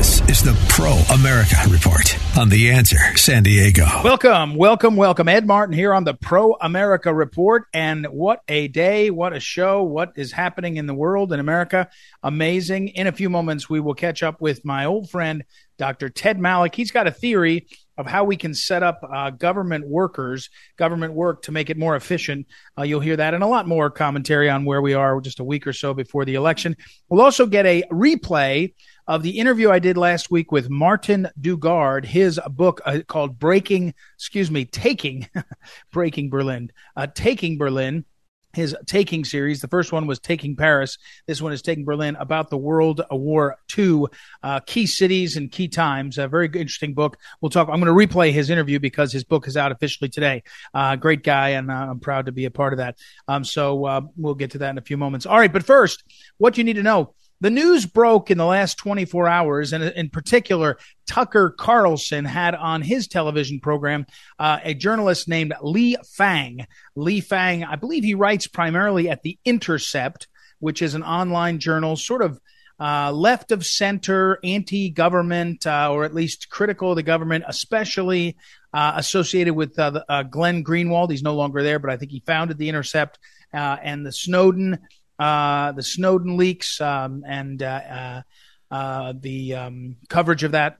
This is the Pro America Report on The Answer San Diego. Welcome, welcome, welcome. Ed Martin here on the Pro America Report. And what a day, what a show, what is happening in the world in America. Amazing. In a few moments, we will catch up with my old friend, Dr. Ted Malloch. He's got a theory of how we can set up uh, government workers, government work to make it more efficient. Uh, you'll hear that and a lot more commentary on where we are just a week or so before the election. We'll also get a replay of the interview I did last week with Martin Dugard, his book uh, called Breaking, excuse me, Taking, Breaking Berlin, uh, Taking Berlin his Taking series. The first one was Taking Paris. This one is Taking Berlin about the World War II, uh, key cities and key times. A very interesting book. We'll talk. I'm going to replay his interview because his book is out officially today. Uh, great guy, and uh, I'm proud to be a part of that. Um, so uh, we'll get to that in a few moments. All right, but first, what you need to know. The news broke in the last 24 hours, and in particular, Tucker Carlson had on his television program uh, a journalist named Lee Fang. Lee Fang, I believe he writes primarily at The Intercept, which is an online journal, sort of uh, left of center, anti government, uh, or at least critical of the government, especially uh, associated with uh, the, uh, Glenn Greenwald. He's no longer there, but I think he founded The Intercept uh, and the Snowden uh, the Snowden leaks um, and uh, uh, uh, the um, coverage of that.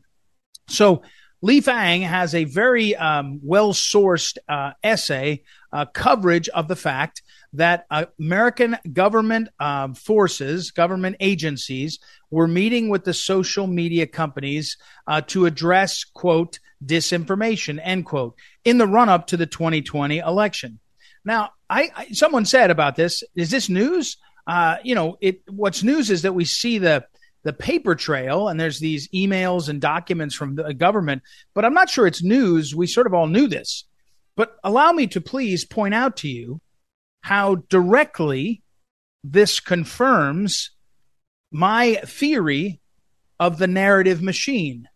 So Lee Fang has a very um, well sourced uh, essay coverage of the fact that American government um, forces, government agencies, were meeting with the social media companies to address, quote, disinformation, end quote, in the run up to the 2020 election. Now, I, I, someone said about this, is this news? Uh, you know, it what's news is that we see the the paper trail and there's these emails and documents from the government, but I'm not sure it's news. We sort of all knew this. But allow me to please point out to you how directly this confirms my theory of the narrative machine.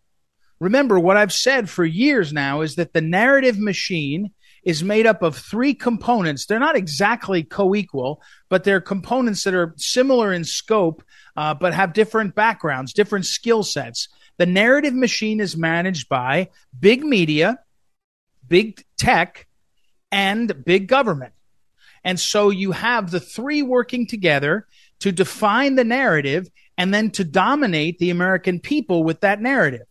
Remember, what I've said for years now is that the narrative machine is made up of three components. They're not exactly co equal, but they're components that are similar in scope, uh, but have different backgrounds, different skill sets. The narrative machine is managed by big media, big tech, and big government. And so you have the three working together to define the narrative and then to dominate the American people with that narrative.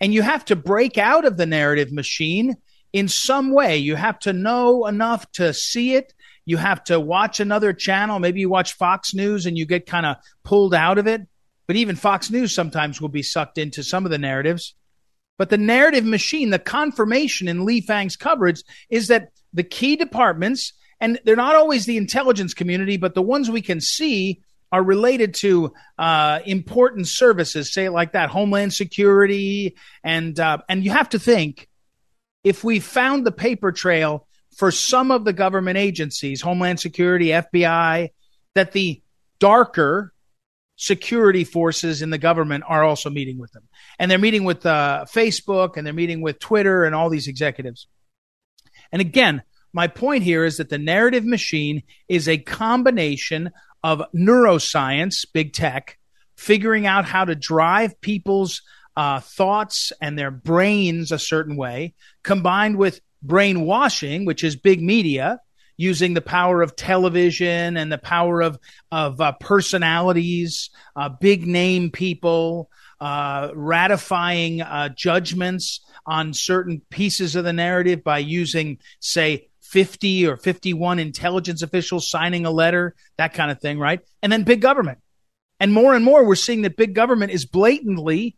And you have to break out of the narrative machine in some way. You have to know enough to see it. You have to watch another channel. Maybe you watch Fox News and you get kind of pulled out of it. But even Fox News sometimes will be sucked into some of the narratives. But the narrative machine, the confirmation in Lee Fang's coverage is that the key departments, and they're not always the intelligence community, but the ones we can see are related to uh, important services, say like that, Homeland Security, and uh, and you have to think if we found the paper trail for some of the government agencies, Homeland Security, FBI, that the darker security forces in the government are also meeting with them. And they're meeting with uh, Facebook and they're meeting with Twitter and all these executives. And again, my point here is that the narrative machine is a combination of neuroscience, big tech, figuring out how to drive people's uh, thoughts and their brains a certain way, combined with brainwashing, which is big media, using the power of television and the power of of uh, personalities, uh, big name people, uh, ratifying uh, judgments on certain pieces of the narrative by using, say, 50 or 51 intelligence officials signing a letter, that kind of thing, right? And then big government. And more and more, we're seeing that big government is blatantly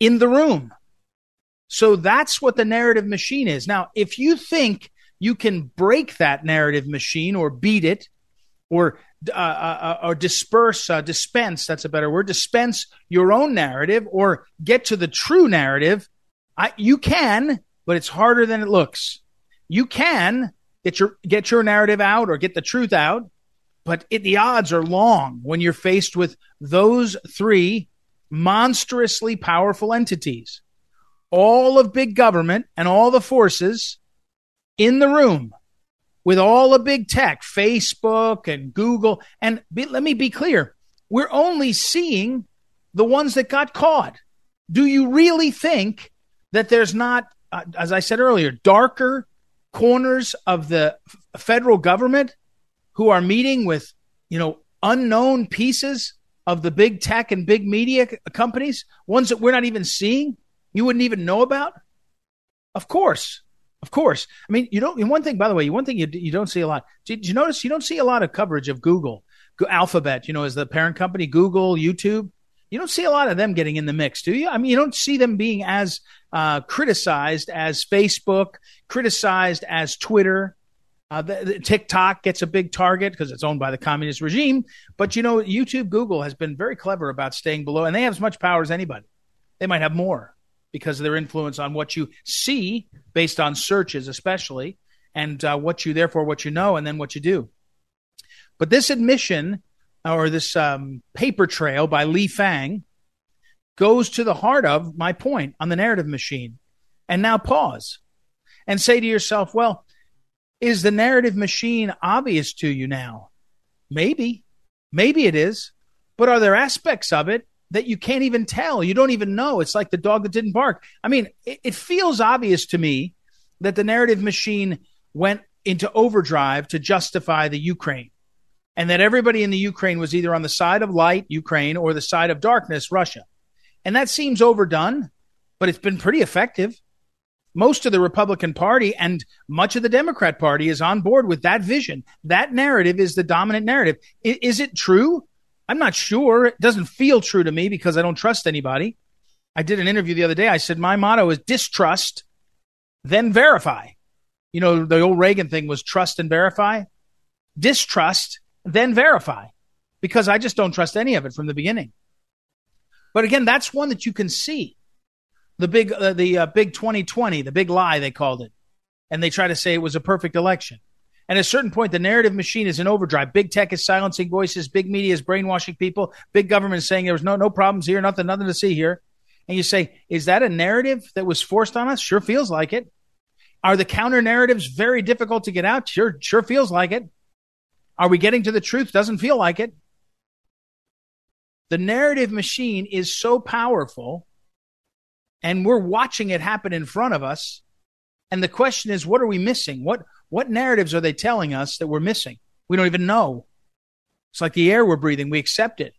in the room. So that's what the narrative machine is. Now, if you think you can break that narrative machine or beat it or uh, uh, or disperse, uh, dispense, that's a better word, dispense your own narrative or get to the true narrative, I, you can, but it's harder than it looks. You can get your, get your narrative out or get the truth out, but it, the odds are long when you're faced with those three monstrously powerful entities. All of big government and all the forces in the room with all the big tech, Facebook and Google. And be, let me be clear we're only seeing the ones that got caught. Do you really think that there's not, uh, as I said earlier, darker corners of the f- federal government who are meeting with, you know, unknown pieces of the big tech and big media companies, ones that we're not even seeing, you wouldn't even know about? Of course. Of course. I mean, you don't, one thing, by the way, one thing you, you don't see a lot. Did you notice you don't see a lot of coverage of Google, Alphabet, you know, as the parent company, Google, YouTube? You don't see a lot of them getting in the mix, do you? I mean, you don't see them being as uh, criticized as Facebook, criticized as Twitter. Uh, the, the TikTok gets a big target because it's owned by the communist regime. But you know, YouTube, Google has been very clever about staying below, and they have as much power as anybody. They might have more because of their influence on what you see based on searches, especially, and uh, what you therefore what you know, and then what you do. But this admission or this um, paper trail by Lee Fang goes to the heart of my point on the narrative machine. And now pause and say to yourself, well, is the narrative machine obvious to you now? Maybe. Maybe it is. But are there aspects of it that you can't even tell. You don't even know. It's like the dog that didn't bark. I mean, it, it feels obvious to me that the narrative machine went into overdrive to justify the Ukraine and that everybody in the Ukraine was either on the side of light, Ukraine, or the side of darkness, Russia. And that seems overdone, but it's been pretty effective. Most of the Republican Party and much of the Democrat Party is on board with that vision. That narrative is the dominant narrative. I- is it true? I'm not sure. It doesn't feel true to me because I don't trust anybody. I did an interview the other day. I said my motto is distrust, then verify. You know, the old Reagan thing was trust and verify. Distrust, then verify, because I just don't trust any of it from the beginning. But again, that's one that you can see. The big, uh, the uh, big 2020, the big lie they called it, and they try to say it was a perfect election. And at a certain point, the narrative machine is in overdrive. Big tech is silencing voices. Big media is brainwashing people. Big government is saying there was no no problems here, nothing nothing to see here. And you say, is that a narrative that was forced on us? Sure feels like it. Are the counter narratives very difficult to get out? Sure, sure feels like it. Are we getting to the truth? Doesn't feel like it. The narrative machine is so powerful, and we're watching it happen in front of us. And the question is, what are we missing? What what narratives are they telling us that we're missing? We don't even know. It's like the air we're breathing. We accept it.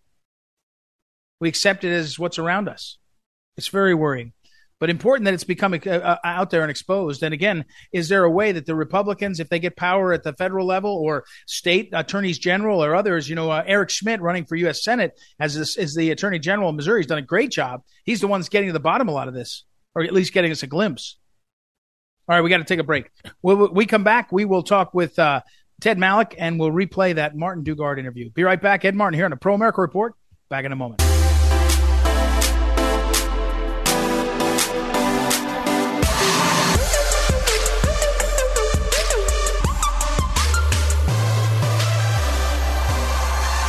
We accept it as what's around us. It's very worrying, but important that it's becoming uh, uh, out there and exposed. And again, is there a way that the Republicans, if they get power at the federal level or state attorneys general or others, you know, uh, Eric Schmitt running for U.S. Senate as this, the attorney general of Missouri, has done a great job. He's the one that's getting to the bottom of a lot of this, or at least getting us a glimpse. All right, we got to take a break. We come back, we will talk with uh, Ted Malloch and we'll replay that Martin Dugard interview. Be right back. Ed Martin here on the Pro America Report. Back in a moment.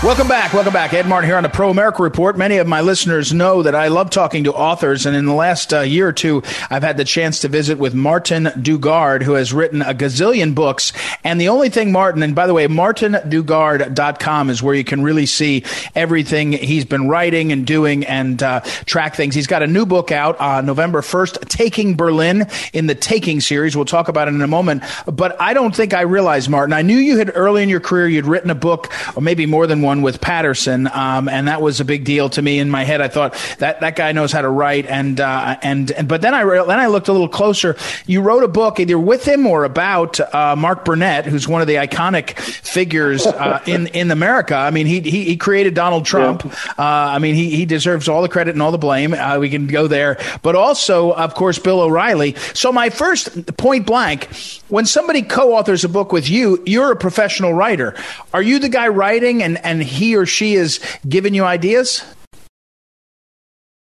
Welcome back. Welcome back. Ed Martin here on the Pro America Report. Many of my listeners know that I love talking to authors, and in the last uh, year or two, I've had the chance to visit with Martin Dugard, who has written a gazillion books. And the only thing, Martin, and by the way, martindugard.com is where you can really see everything he's been writing and doing and uh, track things. He's got a new book out on November 1st, Taking Berlin in the Taking series. We'll talk about it in a moment. But I don't think I realized, Martin, I knew you had early in your career, you'd written a book, or maybe more than one one with Patterson, um, and that was a big deal to me. In my head, I thought that that guy knows how to write, and uh, and, and but then I re- then I looked a little closer. You wrote a book either with him or about uh, Mark Burnett, who's one of the iconic figures uh, in in America. I mean, he he, he created Donald Trump. Yeah. Uh, I mean, he he deserves all the credit and all the blame. Uh, we can go there, but also, of course, Bill O'Reilly. So my first point blank, when somebody co-authors a book with you, you're a professional writer. Are you the guy writing, and and he or she is giving you ideas?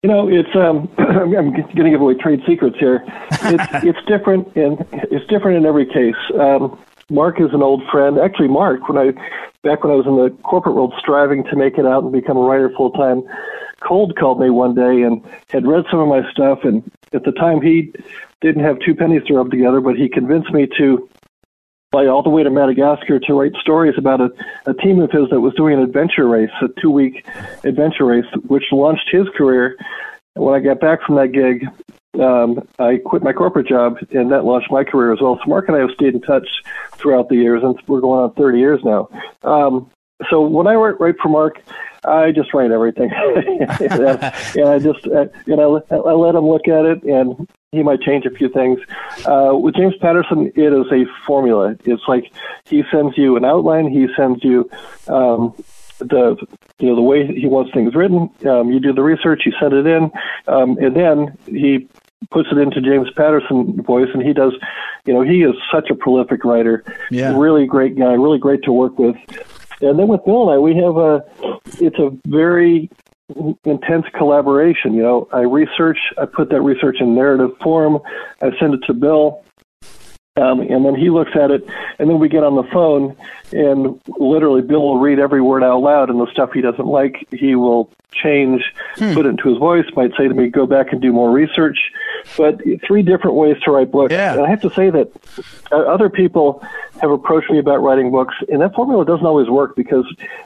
You know, it's um, I'm going to give away trade secrets here. It's it's different and it's different in every case. Um, Mark is an old friend. Actually, Mark, when I back when I was in the corporate world, striving to make it out and become a writer full time, cold called me one day and had read some of my stuff. And at the time, he didn't have two pennies to rub together, but he convinced me to fly all the way to Madagascar to write stories about a, a team of his that was doing an adventure race, a two week adventure race, which launched his career. When I got back from that gig, um, I quit my corporate job, and that launched my career as well. So Mark and I have stayed in touch throughout the years, and we're going on 30 years now. Um, so when I write, write for Mark, I just write everything, and, I just uh, and I, I let him look at it, and he might change a few things. Uh, with James Patterson, it is a formula. It's like he sends you an outline, he sends you um, the you know the way he wants things written. Um, you do the research, you send it in, um, and then he puts it into James Patterson voice, and he does. You know, he is such a prolific writer. Yeah. Really great guy. Really great to work with. And then with Bill and I, we have a, it's a very intense collaboration. You know, I research, I put that research in narrative form, I send it to Bill, um, and then he looks at it, and then we get on the phone, and literally Bill will read every word out loud, and the stuff he doesn't like, he will change, hmm. put it into his voice, might say to me, go back and do more research. But three different ways to write books. Yeah. And I have to say that uh, other people have approached me about writing books, and that formula doesn't always work because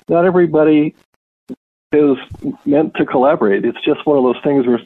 not everybody is meant to collaborate. It's just one of those things where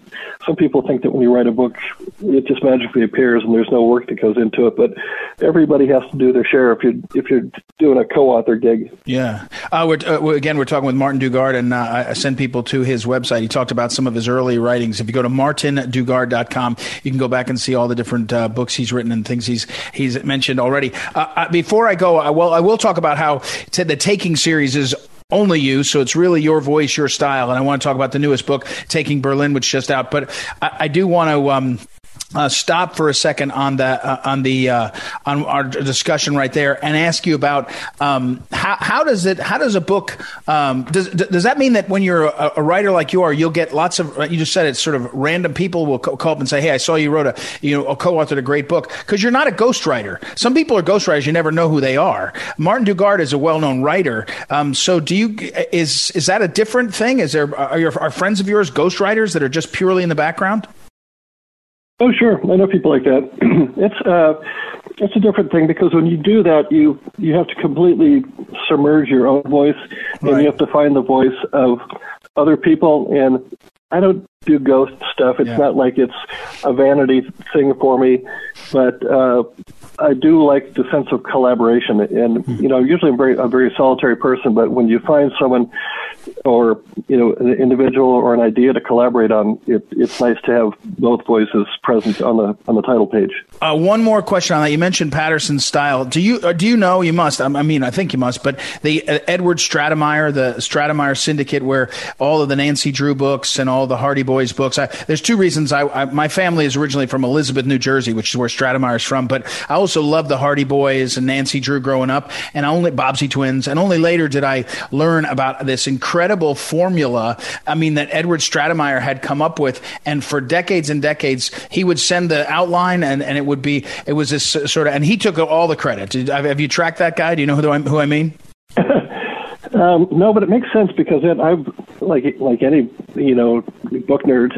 some people think that when you write a book, it just magically appears and there's no work that goes into it. But everybody has to do their share if you're if you're doing a co-author gig. Yeah. Uh, we're, uh, again, we're talking with Martin Dugard, and uh, I send people to his website. He talked about some of his early writings. If you go to martindugard.com, you can go back and see all the different uh, books he's written and things he's he's mentioned already. Uh, uh, before I go, I will I will talk about how the Taking series is only you. So it's really your voice, your style. And I want to talk about the newest book, Taking Berlin, which just out. But I, I do want to um, uh, stop for a second on the uh, on the uh, on our discussion right there and ask you about um, how how does it how does a book um, does does that mean that when you're a, a, writer like you are you'll get lots of you just said it's sort of random people will call up and say hey I saw you wrote a you know a co-authored a great book. Because you're not a ghostwriter. Some people are ghostwriters you never know who they are. Martin Dugard is a well-known writer. Um, so do you is is that a different thing? Is there are your are friends of yours ghostwriters that are just purely in the background Oh, sure. I know people like that. it's uh, it's a different thing because when you do that, you you have to completely submerge your own voice, and you have to find the voice of other people. And I don't do ghost stuff. It's yeah. not like it's a vanity thing for me, but uh, I do like the sense of collaboration. And mm-hmm. you know, usually I'm very a very solitary person, but when you find someone or you know an individual or an idea to collaborate on, it, it's nice to have both voices present on the on the title page. Uh, one more question on that. You mentioned Patterson's style. Do you uh, do you know? You must. I mean, I think you must. But the uh, Edward Stratemeyer, the Stratemeyer Syndicate, where all of the Nancy Drew books and all the Hardy Boys books. I, there's two reasons. I, I, my family is originally from Elizabeth, New Jersey, which is where Stratemeyer's from. But I also loved the Hardy Boys and Nancy Drew growing up, and only Bobbsey Twins. And only later did I learn about this incredible formula. I mean, that Edward Stratemeyer had come up with, and for decades and decades, he would send the outline, and, and it would be it was this sort of, and he took all the credit. Have you tracked that guy? Do you know who I, who I mean? Um, no, but it makes sense because it, I've like like any you know book nerd.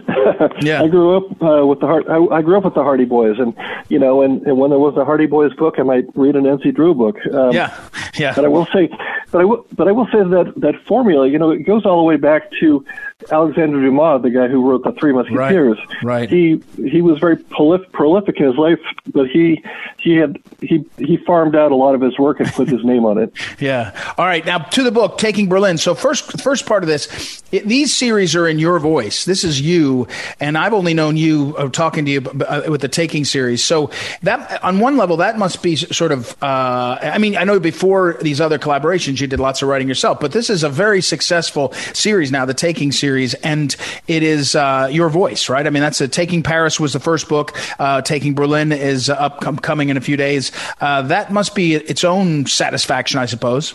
yeah. I grew up uh, with the Hard, I, I grew up with the Hardy Boys, and you know, and, and when there was a Hardy Boys book, I might read an Nancy Drew book. Um, yeah, yeah. But I will say, but I will, but I will say that that formula, you know, it goes all the way back to Alexander Dumas, the guy who wrote the Three Musketeers, right, right. he he was very prolif- prolific in his life, but he he had he he farmed out a lot of his work and put his name on it. Yeah. All right. Now to the book, Taking Berlin. So first first part of this, it, these series are in your voice. This is you, and I've only known you uh, talking to you uh, with the Taking series. So that on one level, that must be sort of. Uh, I mean, I know before these other collaborations, you did lots of writing yourself, but this is a very successful series now, the Taking series, and it is uh, your voice, right? I mean, that's a Taking Paris was the first book. Uh, Taking Berlin is upcoming in a few days. Uh, that must be its own satisfaction, I suppose.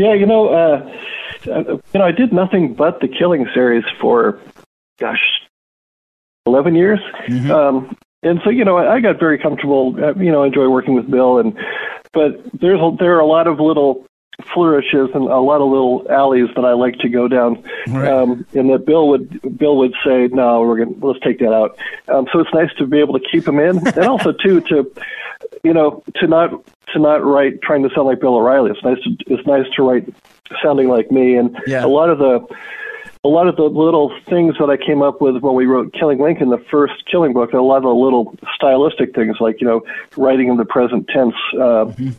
Yeah, you know, uh, you know, I did nothing but the Killing series for, gosh, eleven years. Mm-hmm. Um, and so, you know, I, got very comfortable. Uh, you know, enjoy working with Bill, and but there's a, there are a lot of little flourishes and a lot of little alleys that I like to go down. Right. Um, and that Bill would Bill would say, "No, we're going to let's take that out." Um, so it's nice to be able to keep him in, and also too to, you know, to not to not write trying to sound like Bill O'Reilly. It's nice to it's nice to write sounding like me, and yeah. a lot of the a lot of the little things that I came up with when we wrote Killing Lincoln, the first Killing book, a lot of the little stylistic things like you know writing in the present tense. Uh, mm-hmm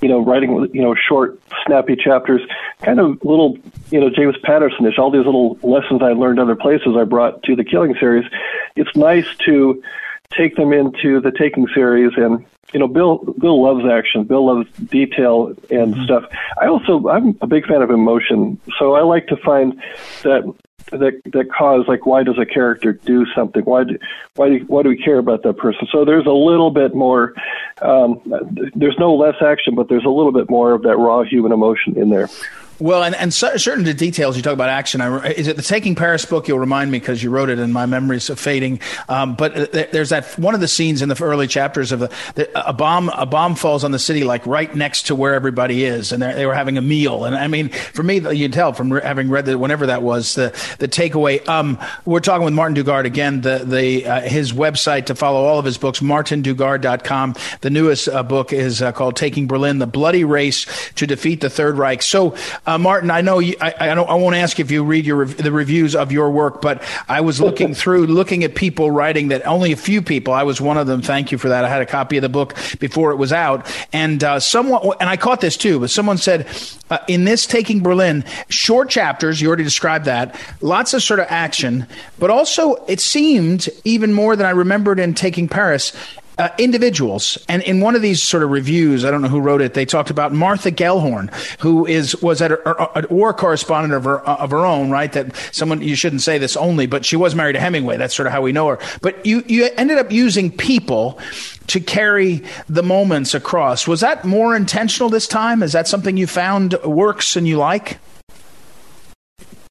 you know, writing, you know, short, snappy chapters, kind of little, you know, James Patterson-ish, all these little lessons I learned other places I brought to the Killing series. It's nice to take them into the Taking series and, you know, Bill, Bill loves action. Bill loves detail and mm-hmm. stuff. I also, I'm a big fan of emotion. So I like to find that that that cause like why does a character do something why do, why do, why do we care about that person so there's a little bit more um, there's no less action but there's a little bit more of that raw human emotion in there well, and, and certain details you talk about action. I, is it the Taking Paris book? You'll remind me because you wrote it, and my memories are fading. Um, but there's that one of the scenes in the early chapters of the, the, a bomb. A bomb falls on the city like right next to where everybody is, and they were having a meal. And I mean, for me, you can tell from having read that whenever that was the the takeaway. Um, we're talking with Martin Dugard again. The the uh, his website to follow all of his books, martindugard.com. The newest uh, book is uh, called Taking Berlin: The Bloody Race to Defeat the Third Reich. So. Uh, Martin, I know you, I, I, don't, I won't ask if you read your the reviews of your work, but I was looking through, looking at people writing that only a few people. I was one of them. Thank you for that. I had a copy of the book before it was out, and uh, someone, and I caught this too. But someone said uh, in this Taking Berlin, short chapters. You already described that. Lots of sort of action, but also it seemed even more than I remembered in Taking Paris uh, individuals. And in one of these sort of reviews, I don't know who wrote it, they talked about Martha Gellhorn, who is was at a, a, war correspondent of her of her own, right? That someone you shouldn't say this only, but she was married to Hemingway. That's sort of how we know her. But you you ended up using people to carry the moments across. Was that more intentional this time? Is that something you found works and you like?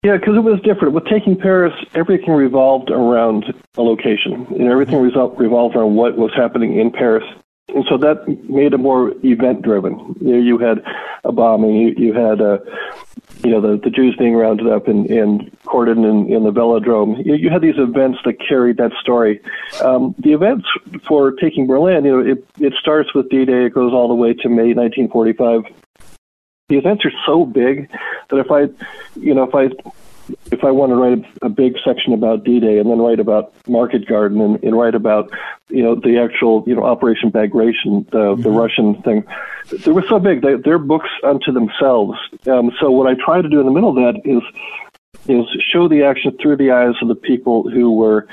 Yeah, because it was different. With Taking Paris, everything revolved around a location, and everything mm-hmm. revolved around what was happening in Paris. And so that made it more event-driven. You, know, you had a bombing, you, you had, uh, you know, the, the Jews being rounded up in, in Cordon and in the Velodrome. You, you had these events that carried that story. Um, the events for Taking Berlin, you know, it, it starts with D-Day, it goes all the way to May 1945 the events are so big that if I, you know, if I if I want to write a, a big section about D-Day and then write about Market Garden and, and write about, you know, the actual, you know, Operation Bagration, the, mm-hmm. the Russian thing, they were so big. They, they're books unto themselves. Um, so what I try to do in the middle of that is is show the action through the eyes of the people who were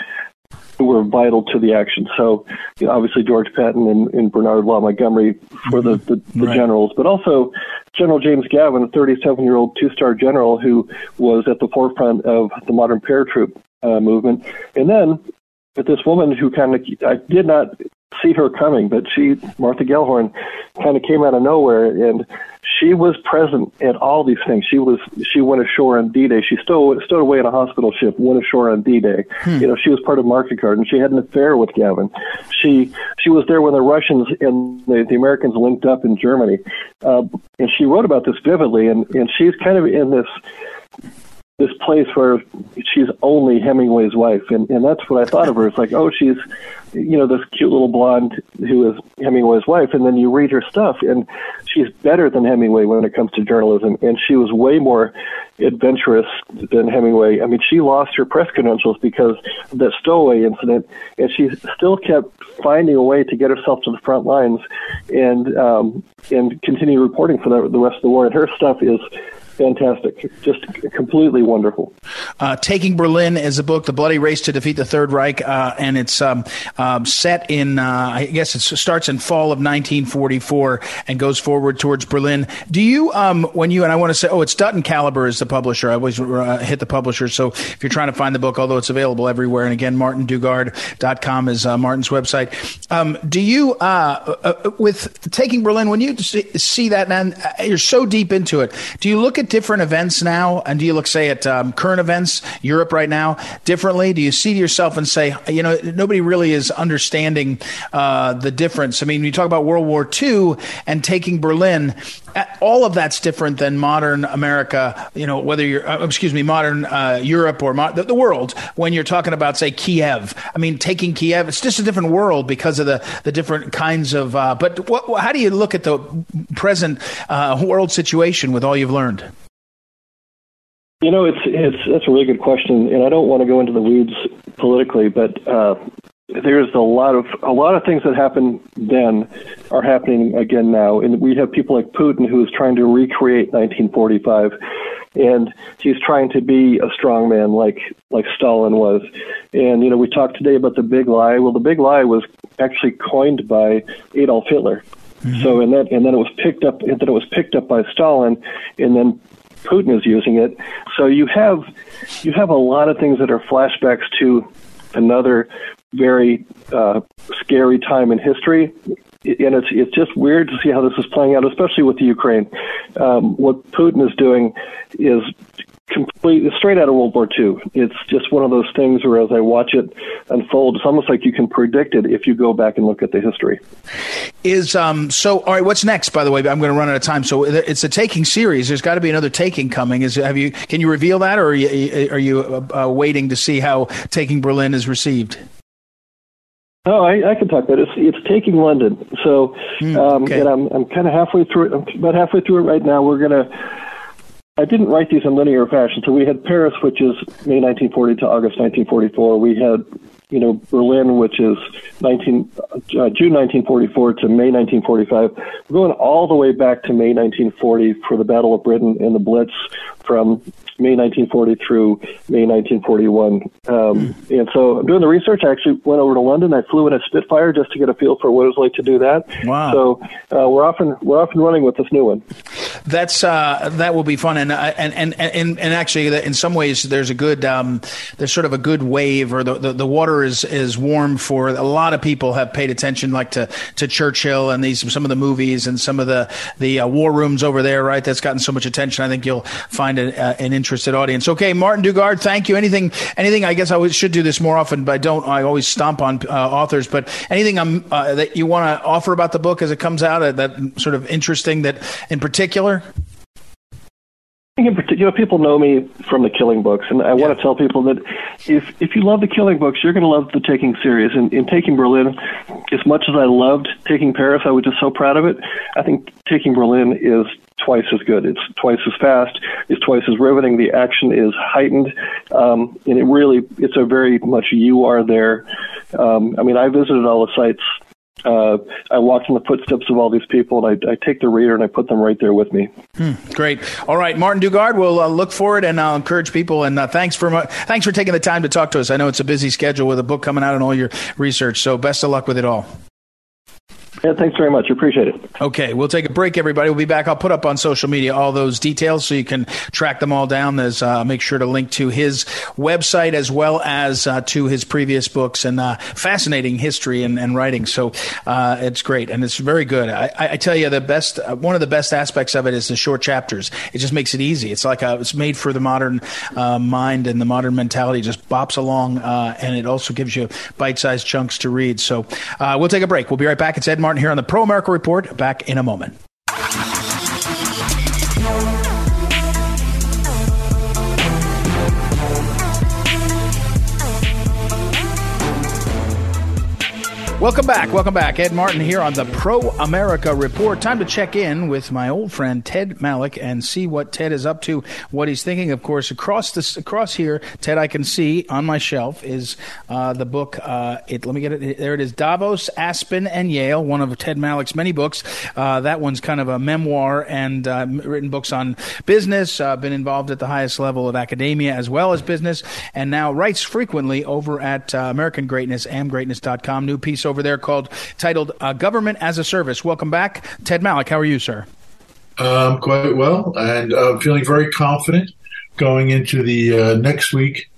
who were vital to the action. So you know, obviously George Patton and, and Bernard Law Montgomery for the, the, the right. generals, but also General James Gavin, a 37 year old two star general who was at the forefront of the modern paratroop uh, movement. And then with this woman who kind of, I did not see her coming, but she, Martha Gellhorn, kind of came out of nowhere, and she was present at all these things. She was she went ashore on D-Day. She stowed stowed away in a hospital ship, went ashore on D-Day. Hmm. You know, she was part of Market Garden. She had an affair with Gavin. She she was there when the Russians and the, the Americans linked up in Germany, uh, and she wrote about this vividly. And and she's kind of in this this place where she's only Hemingway's wife, and and that's what I thought of her. It's like, oh, she's you know this cute little blonde who is Hemingway's wife, and then you read her stuff, and she's better than Hemingway when it comes to journalism, and she was way more adventurous than Hemingway. I mean, she lost her press credentials because of that stowaway incident, and she still kept finding a way to get herself to the front lines and um, and continue reporting for the, the rest of the war. And her stuff is fantastic, just completely wonderful. Uh, Taking Berlin is a book, The Bloody Race to Defeat the Third Reich, uh, and it's um, um, set in, uh, I guess it starts in fall of 1944 and goes forward towards Berlin. Do you, um, when you, and I want to say, oh, it's Dutton Caliber is the publisher. I always uh, hit the publisher. So if you're trying to find the book, although it's available everywhere, and again, martindugard.com is uh, Martin's website. Um, do you, uh, with Taking Berlin, when you see that, and you're so deep into it, do you look at different events now? And do you look, say, at um, current events, Europe right now, differently? Do you see yourself and say, you know, nobody really is understanding uh, the difference? I mean, you talk about World War II and taking Berlin, all of that's different than modern America, you know, whether you're, uh, excuse me, modern uh, Europe or mo- the, the, world, when you're talking about, say, Kiev. I mean, taking Kiev, it's just a different world because of the, the different kinds of, uh, but how do you look at the present uh, world situation with all you've learned? You know, it's it's that's a really good question, and I don't want to go into the weeds politically, but uh, there's a lot of a lot of things that happened then are happening again now, and we have people like Putin who's trying to recreate 1945, and he's trying to be a strong man like like Stalin was, and you know we talked today about the big lie. Well, the big lie was actually coined by Adolf Hitler. Mm-hmm. So and then and then it was picked up and then it was picked up by Stalin, and then Putin is using it. So you have you have a lot of things that are flashbacks to another very uh, scary time in history. And it's it's just weird to see how this is playing out, especially with the Ukraine. Um, what Putin is doing is complete straight out of World War II. It's just one of those things where as I watch it unfold, it's almost like you can predict it if you go back and look at the history. Is um so all right? What's next? By the way, I'm going to run out of time. So it's a taking series. There's got to be another taking coming. Is have you? Can you reveal that, or are you, are you uh, uh, waiting to see how taking Berlin is received? Oh, I, I can talk about it. It's, it's taking London. So, mm, um, and I'm I'm kind of halfway through it. I'm about halfway through it right now. We're gonna I didn't write these in linear fashion. So we had Paris, which is May 1940 to August 1944. We had, you know, Berlin, which is 19, uh, June 1944 to May 1945. We're going all the way back to May 1940 for the Battle of Britain and the Blitz from May 1940 through May 1941. Um, mm. And so doing the research. I actually went over to London. I flew in a Spitfire just to get a feel for what it was like to do that. Wow. So uh, we're often we're off and running with this new one. That's uh, that will be fun, and, uh, and and and and actually, in some ways, there's a good um, there's sort of a good wave, or the, the, the water is is warm for a lot of people have paid attention, like to to Churchill and these some of the movies and some of the the uh, war rooms over there, right? That's gotten so much attention. I think you'll find a, uh, an interested audience. Okay, Martin Dugard, thank you. Anything anything? I guess I should do this more often, but I don't. I always stomp on uh, authors. But anything um, uh, that you want to offer about the book as it comes out that sort of interesting that in particular in particular, people know me from the Killing books, and I yeah. want to tell people that if if you love the Killing books, you're going to love the Taking series. And in Taking Berlin, as much as I loved Taking Paris, I was just so proud of it. I think Taking Berlin is twice as good. It's twice as fast. It's twice as riveting. The action is heightened, um, and it really it's a very much you are there. Um, I mean, I visited all the sites uh, I walked in the footsteps of all these people, and I, I, take the reader and I put them right there with me. Hmm, great. All right, Martin Dugard. We'll uh, look forward and I'll encourage people. And uh, thanks for thanks for taking the time to talk to us. I know it's a busy schedule with a book coming out and all your research. So best of luck with it all. Yeah, thanks very much. Appreciate it. Okay, we'll take a break, everybody. We'll be back. I'll put up on social media all those details so you can track them all down. There's uh, make sure to link to his website as well as uh, to his previous books and uh, fascinating history and, and writing. So uh, it's great and it's very good. I, I tell you, the best uh, one of the best aspects of it is the short chapters. It just makes it easy. It's like a, it's made for the modern uh, mind and the modern mentality. It just bops along, and it also gives you bite-sized chunks to read. So we'll take a break. We'll be right back. It's Ed Martin here on the Pro America Report. Back in a moment. Welcome back. Welcome back. Ed Martin here on the Pro America Report. Time to check in with my old friend Ted Malloch and see what Ted is up to, what he's thinking. Of course, across this, across here, Ted, I can see on my shelf is uh, the book. Uh, it, let me get it. There it is. Davos, Aspen, and Yale. One of Ted Malloch's many books. Uh, that one's kind of a memoir and uh, written books on business. Uh, been involved at the highest level of academia as well as business, and now writes frequently over at uh, American Greatness, amgreatness.com. New piece there called titled uh, "Government as a Service." Welcome back, Ted Malloch. How are you, sir? Um, quite well, and uh, feeling very confident going into the uh, next week.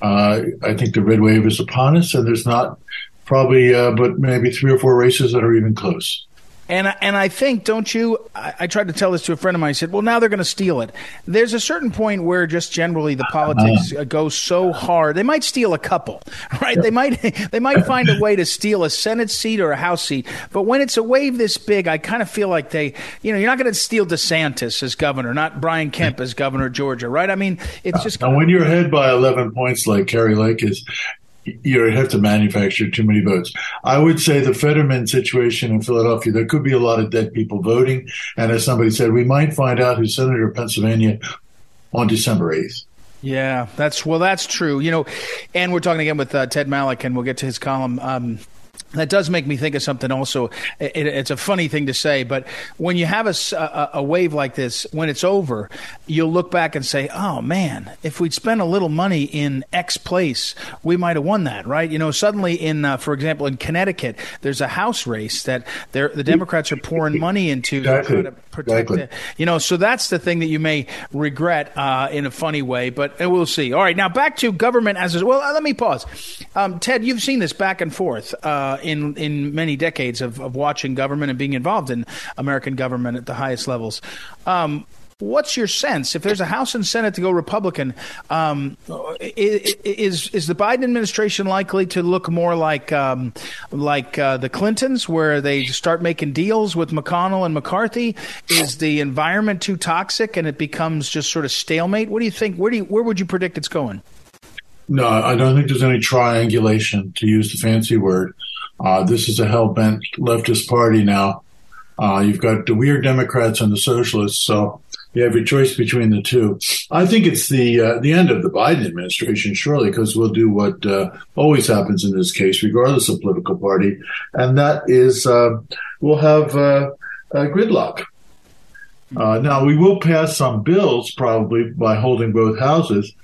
Uh, I think the red wave is upon us, and there's not probably uh, but maybe three or four races that are even close. And and I think, don't you? I, I, tried to tell this to a friend of mine. I said, "Well, now they're going to steal it." There's a certain point where just generally the politics uh, go so hard. They might steal a couple, right? They might they might find a way to steal a Senate seat or a House seat. But when it's a wave this big, I kind of feel like they, you know, you're not going to steal DeSantis as governor, not Brian Kemp as governor of Georgia, right? I mean, it's just. And when you're ahead by 11 points, like Kari Lake is, you have to manufacture too many votes. I would say the Fetterman situation in Philadelphia, there could be a lot of dead people voting. And as somebody said, we might find out who's Senator of Pennsylvania on December 8th. Yeah, that's well, that's true. You know, and we're talking again with uh, Ted Malloch, and we'll get to his column. Um, that does make me think of something also. It, it's a funny thing to say, but when you have a, a, a, wave like this, when it's over, you'll look back and say, oh man, if we'd spent a little money in X place, we might have won that, right? You know, suddenly in, uh, for example, in Connecticut, there's a House race that the Democrats are pouring money into exactly. to protect exactly. it. You know, so that's the thing that you may regret uh, in a funny way, but we'll see. All right, now back to government as well. Uh, let me pause. Um, Ted, you've seen this back and forth. Uh, in in many decades of, of watching government and being involved in American government at the highest levels. Um, What's your sense if there's a House and Senate to go Republican? Um, is is the Biden administration likely to look more like um, like uh, the Clintons, where they start making deals with McConnell and McCarthy? Is the environment too toxic and it becomes just sort of stalemate? What do you think? Where do you, where would you predict it's going? No, I don't think there's any triangulation, to use the fancy word. Uh, this is a hell bent leftist party now. Uh, you've got the weird Democrats and the socialists, so you have your choice between the two. I think it's the uh, the end of the Biden administration, surely, because we'll do what uh, always happens in this case, regardless of political party, and that is uh, we'll have uh, gridlock. now we will pass some bills probably by holding both houses,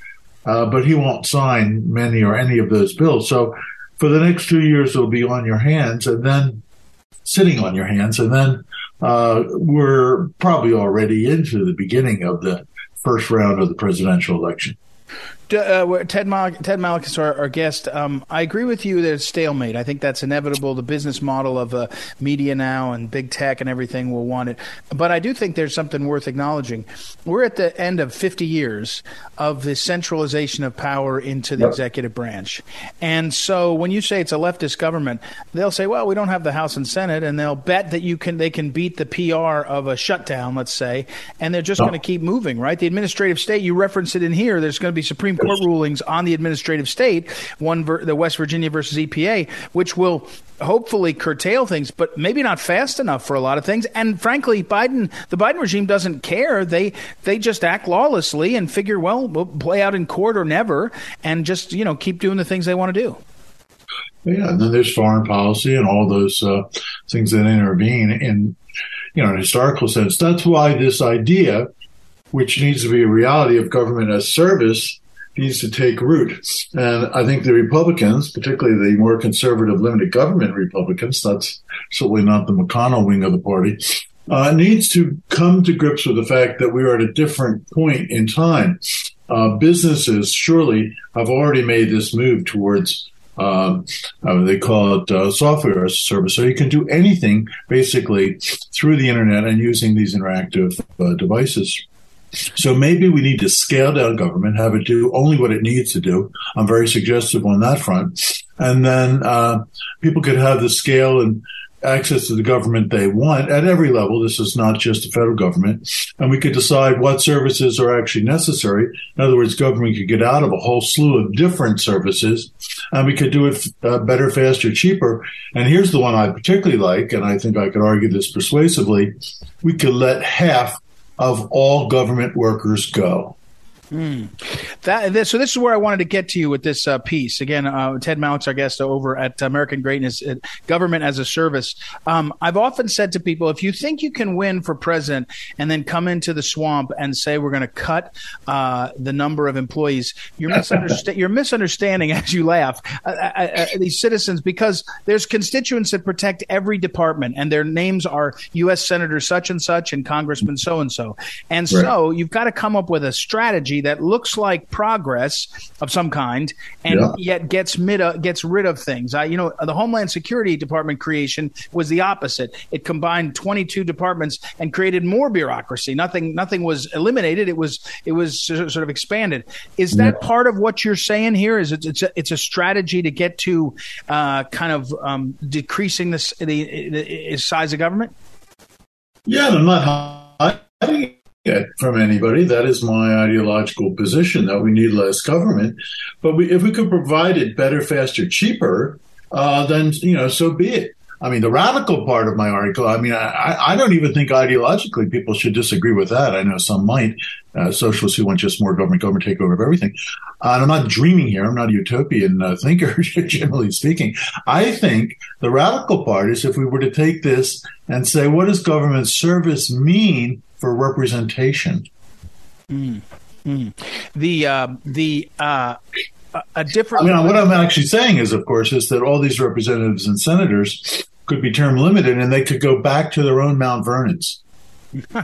but he won't sign many or any of those bills. So for the next two years, it'll be on your hands and then sitting on your hands. And then uh, we're probably already into the beginning of the first round of the presidential election uh, Ted Malloch, Ted is our, our guest. Um, I agree with you that it's stalemate. I think that's inevitable. The business model of uh, media now and big tech and everything will want it. But I do think there's something worth acknowledging. We're at the end of 50 years of the centralization of power into the yep. executive branch. And so when you say it's a leftist government, they'll say, well, we don't have the House and Senate, and they'll bet that you can they can beat the PR of a shutdown, let's say, and they're just going to keep moving, right? The administrative state, you reference it in here, there's going to be Supreme court rulings on the administrative state, one ver- the West Virginia versus EPA, which will hopefully curtail things, but maybe not fast enough for a lot of things. And frankly, Biden, the Biden regime doesn't care. They they just act lawlessly and figure, well, we'll play out in court or never, and just you know keep doing the things they want to do. Yeah, and then there's foreign policy and all those uh, things that intervene in you know, in historical sense. That's why this idea, which needs to be a reality of government as service, needs to take root. And I think the Republicans, particularly the more conservative limited government Republicans, that's certainly not the McConnell wing of the party, uh, needs to come to grips with the fact that we are at a different point in time. Uh, businesses surely have already made this move towards um, uh, they call it uh, software as a service. So you can do anything basically through the internet and using these interactive uh, devices. So maybe we need to scale down government, have it do only what it needs to do. I'm very suggestive on that front. And then uh, people could have the scale and access to the government they want at every level. This is not just the federal government. And we could decide what services are actually necessary. In other words, government could get out of a whole slew of different services and we could do it uh, better, faster, cheaper. And here's the one I particularly like, and I think I could argue this persuasively. We could let half of all government workers go. Mm. That this, so this is where I wanted to get to you with this uh, piece. Again, uh, Ted Malloch's our guest over at American Greatness, uh, Government as a Service. Um, I've often said to people, if you think you can win for president and then come into the swamp and say we're going to cut uh, the number of employees, you're, misundersta- you're misunderstanding as you laugh uh, uh, these citizens because there's constituents that protect every department, and their names are U.S. Senator such and such and Congressman so and so, and so you've got to come up with a strategy that looks like progress of some kind, and yeah. yet gets mid uh, gets rid of things. I, you know, the Homeland Security Department creation was the opposite. It combined 22 departments and created more bureaucracy. Nothing nothing was eliminated. It was it was sort of expanded. Is that yeah. part of what you're saying here? Is it, it's a, it's a strategy to get to uh, kind of um, decreasing the, the, the size of government? Yeah, I'm not hiding get from anybody. That is my ideological position that we need less government. But we, if we could provide it better, faster, cheaper, uh, then, you know, so be it. I mean, the radical part of my article, I mean, I, I don't even think ideologically people should disagree with that. I know some might, uh, socialists who want just more government, government takeover of everything. Uh, and I'm not dreaming here. I'm not a utopian uh, thinker, generally speaking. I think the radical part is if we were to take this and say, what does government service mean for representation. Mm, mm. The uh, the uh, a different. I mean, what I'm actually saying is, of course, is that all these representatives and senators could be term limited, and they could go back to their own Mount Vernons.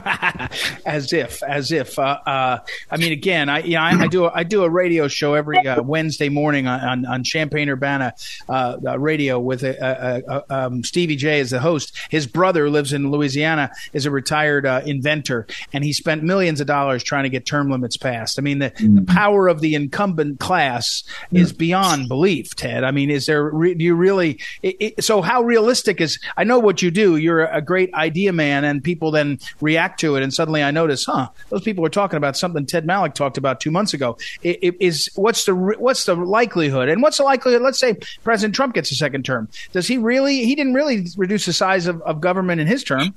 as if, as if. Uh, uh, I mean, again, I, you know, I, I, do a, I do a radio show every uh, Wednesday morning on, on Champaign Urbana uh, uh, radio with a, a, um, Stevie J as the host. His brother lives in Louisiana, is a retired uh, inventor, and he spent millions of dollars trying to get term limits passed. I mean, the, mm-hmm. the power of the incumbent class yeah. is beyond belief. Ted, I mean, is there? Re- do you really? It, it, so, how realistic is? I know what you do. You're a great idea man, and people then react to it, and suddenly I notice, huh, those people are talking about something Ted Malloch talked about two months ago. It, it is what's the what's the likelihood, and what's the likelihood? Let's say President Trump gets a second term. Does he really? He didn't really reduce the size of, of government in his term.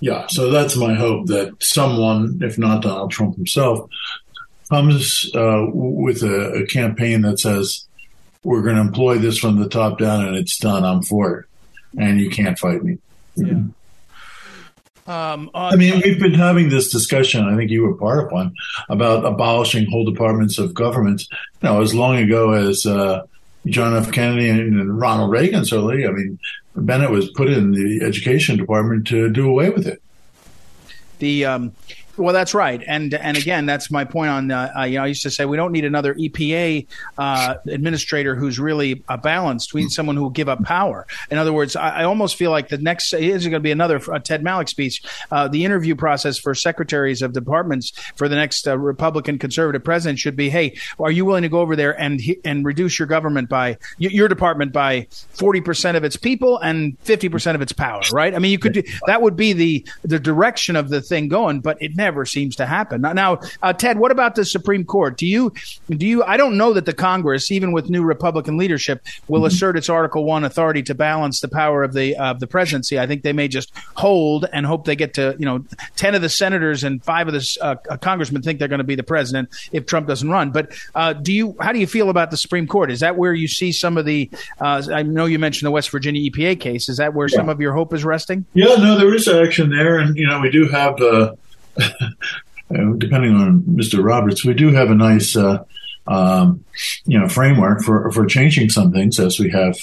Yeah, so that's my hope that someone, if not Donald Trump himself, comes uh, with a, a campaign that says, "We're going to employ this from the top down, and it's done. I'm for it, and you can't fight me." Yeah. Um, uh, I mean, we've been having this discussion. I think you were part of one about abolishing whole departments of government. You know, as long ago as uh, John F. Kennedy and, and Ronald Reagan, certainly. I mean, Bennett was put in the education department to do away with it. The um, well, that's right, and and again, that's my point on. Uh, uh, you know, I used to say we don't need another EPA uh, administrator who's really uh, balanced. We need someone who will give up power. In other words, I, I almost feel like the next is going to be another uh, Ted Malloch speech. Uh, the interview process for secretaries of departments for the next Republican conservative president should be: Hey, are you willing to go over there and and reduce your government by your department by forty percent of its people and fifty percent of its power? Right? I mean, you could do that. Would be the the direction of the thing going, but it never never seems to happen. Now, uh, Ted, what about the Supreme Court? Do you do you? I don't know that the Congress, even with new Republican leadership, will mm-hmm. assert its Article One authority to balance the power of the of the presidency. I think they may just hold and hope they get to you know ten of the senators and five of the uh, uh congressmen think they're going to be the president if Trump doesn't run. But uh, do you? How do you feel about the Supreme Court? Is that where you see some of the? Uh, I know you mentioned the West Virginia EPA case. Is that where yeah. some of your hope is resting? Yeah, no, there is action there, and you know we do have. Uh, depending on Mr. Roberts, we do have a nice, uh, um, you know, framework for for changing some things as we have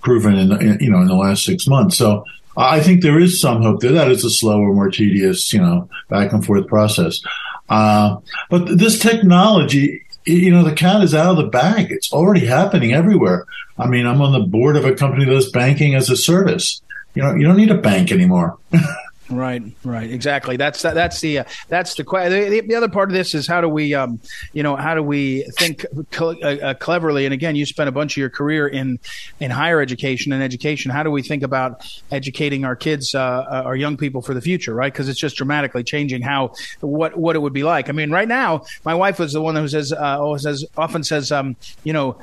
proven in, in, you know in the last six months. So I think there is some hope there. That is a slower, more tedious, you know, back and forth process. Uh, but this technology, you know, the cat is out of the bag. It's already happening everywhere. I mean, I'm on the board of a company that's banking as a service. You know, you don't need a bank anymore. Right, right, exactly. That's that's the uh, that's the, the the other part of this is how do we, um, you know, how do we think uh, uh, cleverly? And again, you spent a bunch of your career in in higher education and education. How do we think about educating our kids, uh, uh our young people for the future? Right, because it's just dramatically changing how what what it would be like. I mean, right now, my wife was the one who says, uh, says often says, um, you know,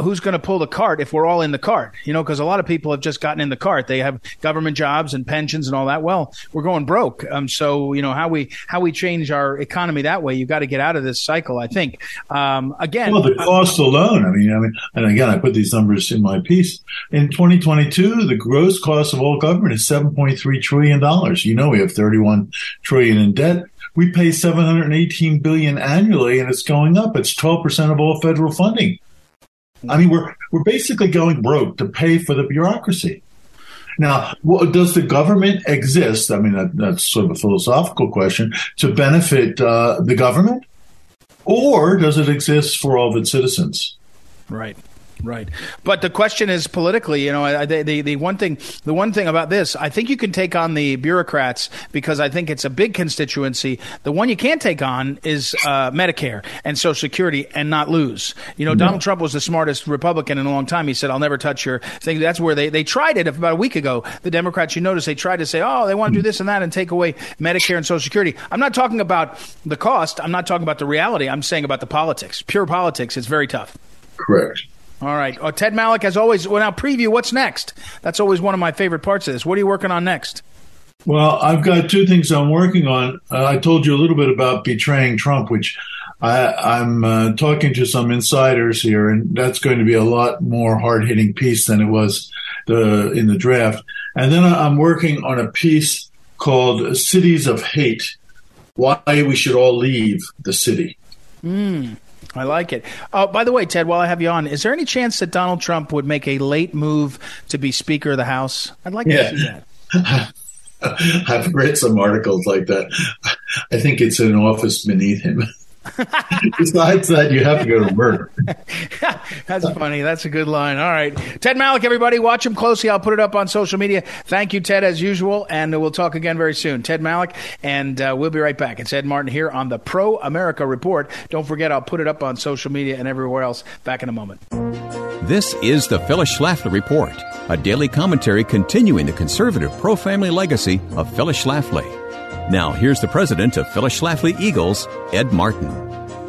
who's going to pull the cart if we're all in the cart? You know, because a lot of people have just gotten in the cart. They have government jobs and pensions and all that. Well we're going broke. Um, so you know how we how we change our economy that way. You've got to get out of this cycle. I think. Um, again, well, the cost alone. I mean, I mean, and again, I put these numbers in my piece. In 2022, the gross cost of all government is 7.3 trillion dollars. You know, we have 31 trillion in debt. We pay 718 billion annually, and it's going up. It's 12 percent of all federal funding. I mean, we're we're basically going broke to pay for the bureaucracy. Now, does the government exist? I mean, that, that's sort of a philosophical question to benefit uh, the government, or does it exist for all of its citizens? Right. Right, but the question is politically. You know, the, the, the one thing the one thing about this, I think you can take on the bureaucrats because I think it's a big constituency. The one you can't take on is uh, Medicare and Social Security and not lose. You know, no. Donald Trump was the smartest Republican in a long time. He said, "I'll never touch your thing." That's where they they tried it about a week ago. The Democrats, you notice, they tried to say, "Oh, they want to do this and that and take away Medicare and Social Security." I'm not talking about the cost. I'm not talking about the reality. I'm saying about the politics, pure politics. It's very tough. Correct. All right. Uh, Ted Malloch, as always, well, now preview what's next. That's always one of my favorite parts of this. What are you working on next? Well, I've got two things I'm working on. Uh, I told you a little bit about betraying Trump, which I, am uh, talking to some insiders here, and that's going to be a lot more hard hitting piece than it was the, in the draft. And then I'm working on a piece called Cities of Hate Why We Should All Leave the City. Mm. I like it. Oh, by the way, Ted, while I have you on, is there any chance that Donald Trump would make a late move to be Speaker of the House? I'd like yeah. to see that. I've read some articles like that. I think it's an office beneath him. Besides that, you have to go to work. That's funny. That's a good line. All right. Ted Malloch, everybody, watch him closely. I'll put it up on social media. Thank you, Ted, as usual. And we'll talk again very soon. Ted Malloch, and uh, we'll be right back. It's Ed Martin here on the Pro America Report. Don't forget, I'll put it up on social media and everywhere else. Back in a moment. This is the Phyllis Schlafly Report, a daily commentary continuing the conservative pro family legacy of Phyllis Schlafly. Now, here's the president of Phyllis Schlafly Eagles, Ed Martin.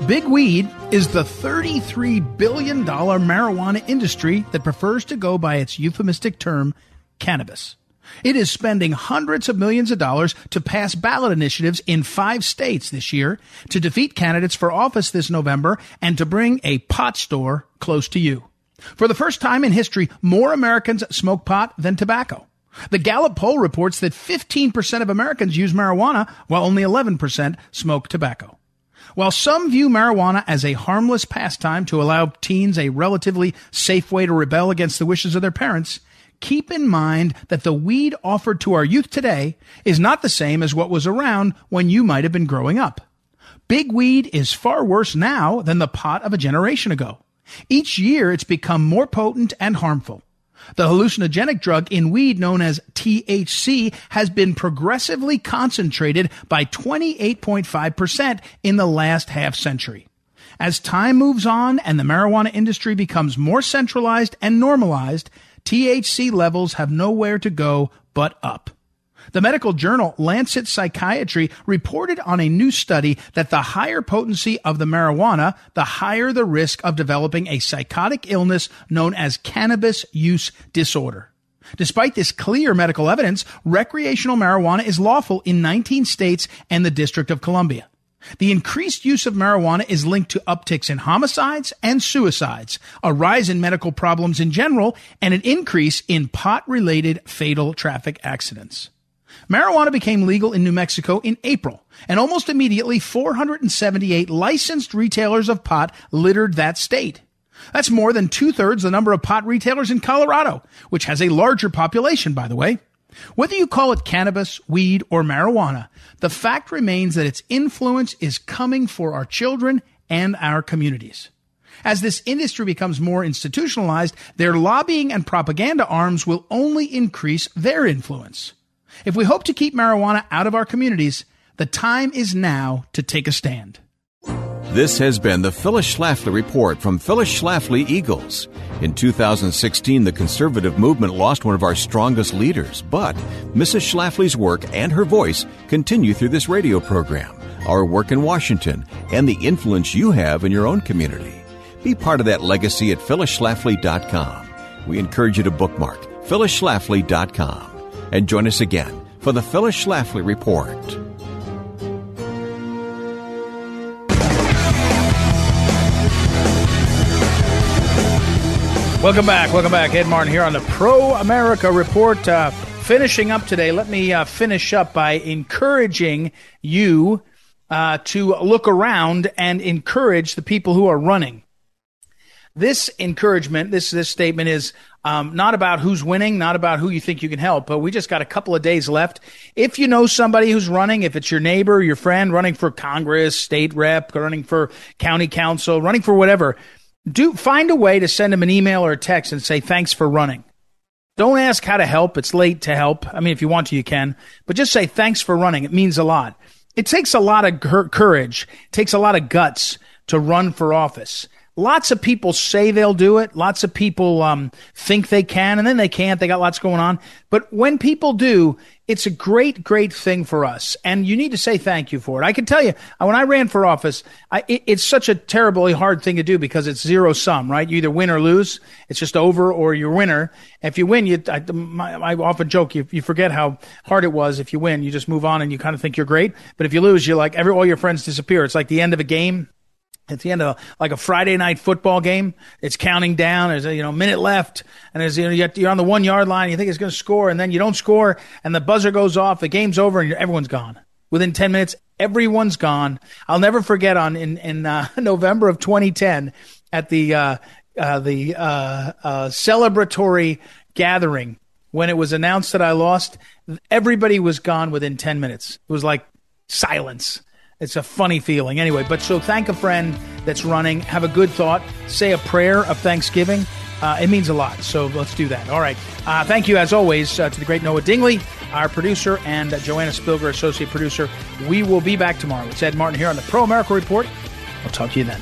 Big Weed is the $33 billion marijuana industry that prefers to go by its euphemistic term, cannabis. It is spending hundreds of millions of dollars to pass ballot initiatives in five states this year to defeat candidates for office this November and to bring a pot store close to you. For the first time in history, more Americans smoke pot than tobacco. The Gallup poll reports that 15% of Americans use marijuana, while only 11% smoke tobacco. While some view marijuana as a harmless pastime to allow teens a relatively safe way to rebel against the wishes of their parents, keep in mind that the weed offered to our youth today is not the same as what was around when you might have been growing up. Big weed is far worse now than the pot of a generation ago. Each year it's become more potent and harmful. The hallucinogenic drug in weed known as THC has been progressively concentrated by 28.5% in the last half century. As time moves on and the marijuana industry becomes more centralized and normalized, THC levels have nowhere to go but up. The medical journal Lancet Psychiatry reported on a new study that the higher potency of the marijuana, the higher the risk of developing a psychotic illness known as cannabis use disorder. Despite this clear medical evidence, recreational marijuana is lawful in 19 states and the District of Columbia. The increased use of marijuana is linked to upticks in homicides and suicides, a rise in medical problems in general, and an increase in pot related fatal traffic accidents. Marijuana became legal in New Mexico in April, and almost immediately 478 licensed retailers of pot littered that state. That's more than two thirds the number of pot retailers in Colorado, which has a larger population, by the way. Whether you call it cannabis, weed, or marijuana, the fact remains that its influence is coming for our children and our communities. As this industry becomes more institutionalized, their lobbying and propaganda arms will only increase their influence. If we hope to keep marijuana out of our communities, the time is now to take a stand. This has been the Phyllis Schlafly Report from Phyllis Schlafly Eagles. In 2016, the conservative movement lost one of our strongest leaders, but Mrs. Schlafly's work and her voice continue through this radio program, our work in Washington, and the influence you have in your own community. Be part of that legacy at phyllisschlafly.com. We encourage you to bookmark phyllisschlafly.com and join us again for the Phyllis Schlafly Report. Welcome back. Welcome back. Ed Martin here on the Pro America Report. Uh, finishing up today, let me uh, finish up by encouraging you uh, to look around and encourage the people who are running. This encouragement, this this statement is um, not about who's winning, not about who you think you can help, but we just got a couple of days left. If you know somebody who's running, if it's your neighbor, your friend running for Congress, state rep, running for county council, running for whatever, do find a way to send them an email or a text and say thanks for running. Don't ask how to help. It's late to help. I mean, if you want to, you can, but just say thanks for running. It means a lot. It takes a lot of courage. It takes a lot of guts to run for office. Lots of people say they'll do it. Lots of people um, think they can, and then they can't. They got lots going on. But when people do, it's a great, great thing for us. And you need to say thank you for it. I can tell you, uh, when I ran for office, I, it, it's such a terribly hard thing to do because it's zero sum, right? You either win or lose. It's just over or you're winner. If you win, you, I, my, I often joke, you, you forget how hard it was. If you win, you just move on and you kind of think you're great. But if you lose, you're like, every, all your friends disappear. It's like the end of a game at the end of like a Friday night football game, it's counting down. There's a you know minute left, and there's you know you're on the one yard line. You think it's going to score, and then you don't score, and the buzzer goes off. The game's over, and everyone's gone. Within ten minutes, everyone's gone. I'll never forget on in in uh, November of 2010 at the uh, uh, the uh, uh, celebratory gathering when it was announced that I lost. Everybody was gone within ten minutes. It was like silence it's a funny feeling. Anyway, but so thank a friend that's running. Have a good thought. Say a prayer of thanksgiving. Uh, it means a lot. So let's do that. All right. Uh, thank you, as always, uh, to the great Noah Dingley, our producer, and Joanna Spilger, associate producer. We will be back tomorrow. It's Ed Martin here on the Pro America Report. I'll talk to you then.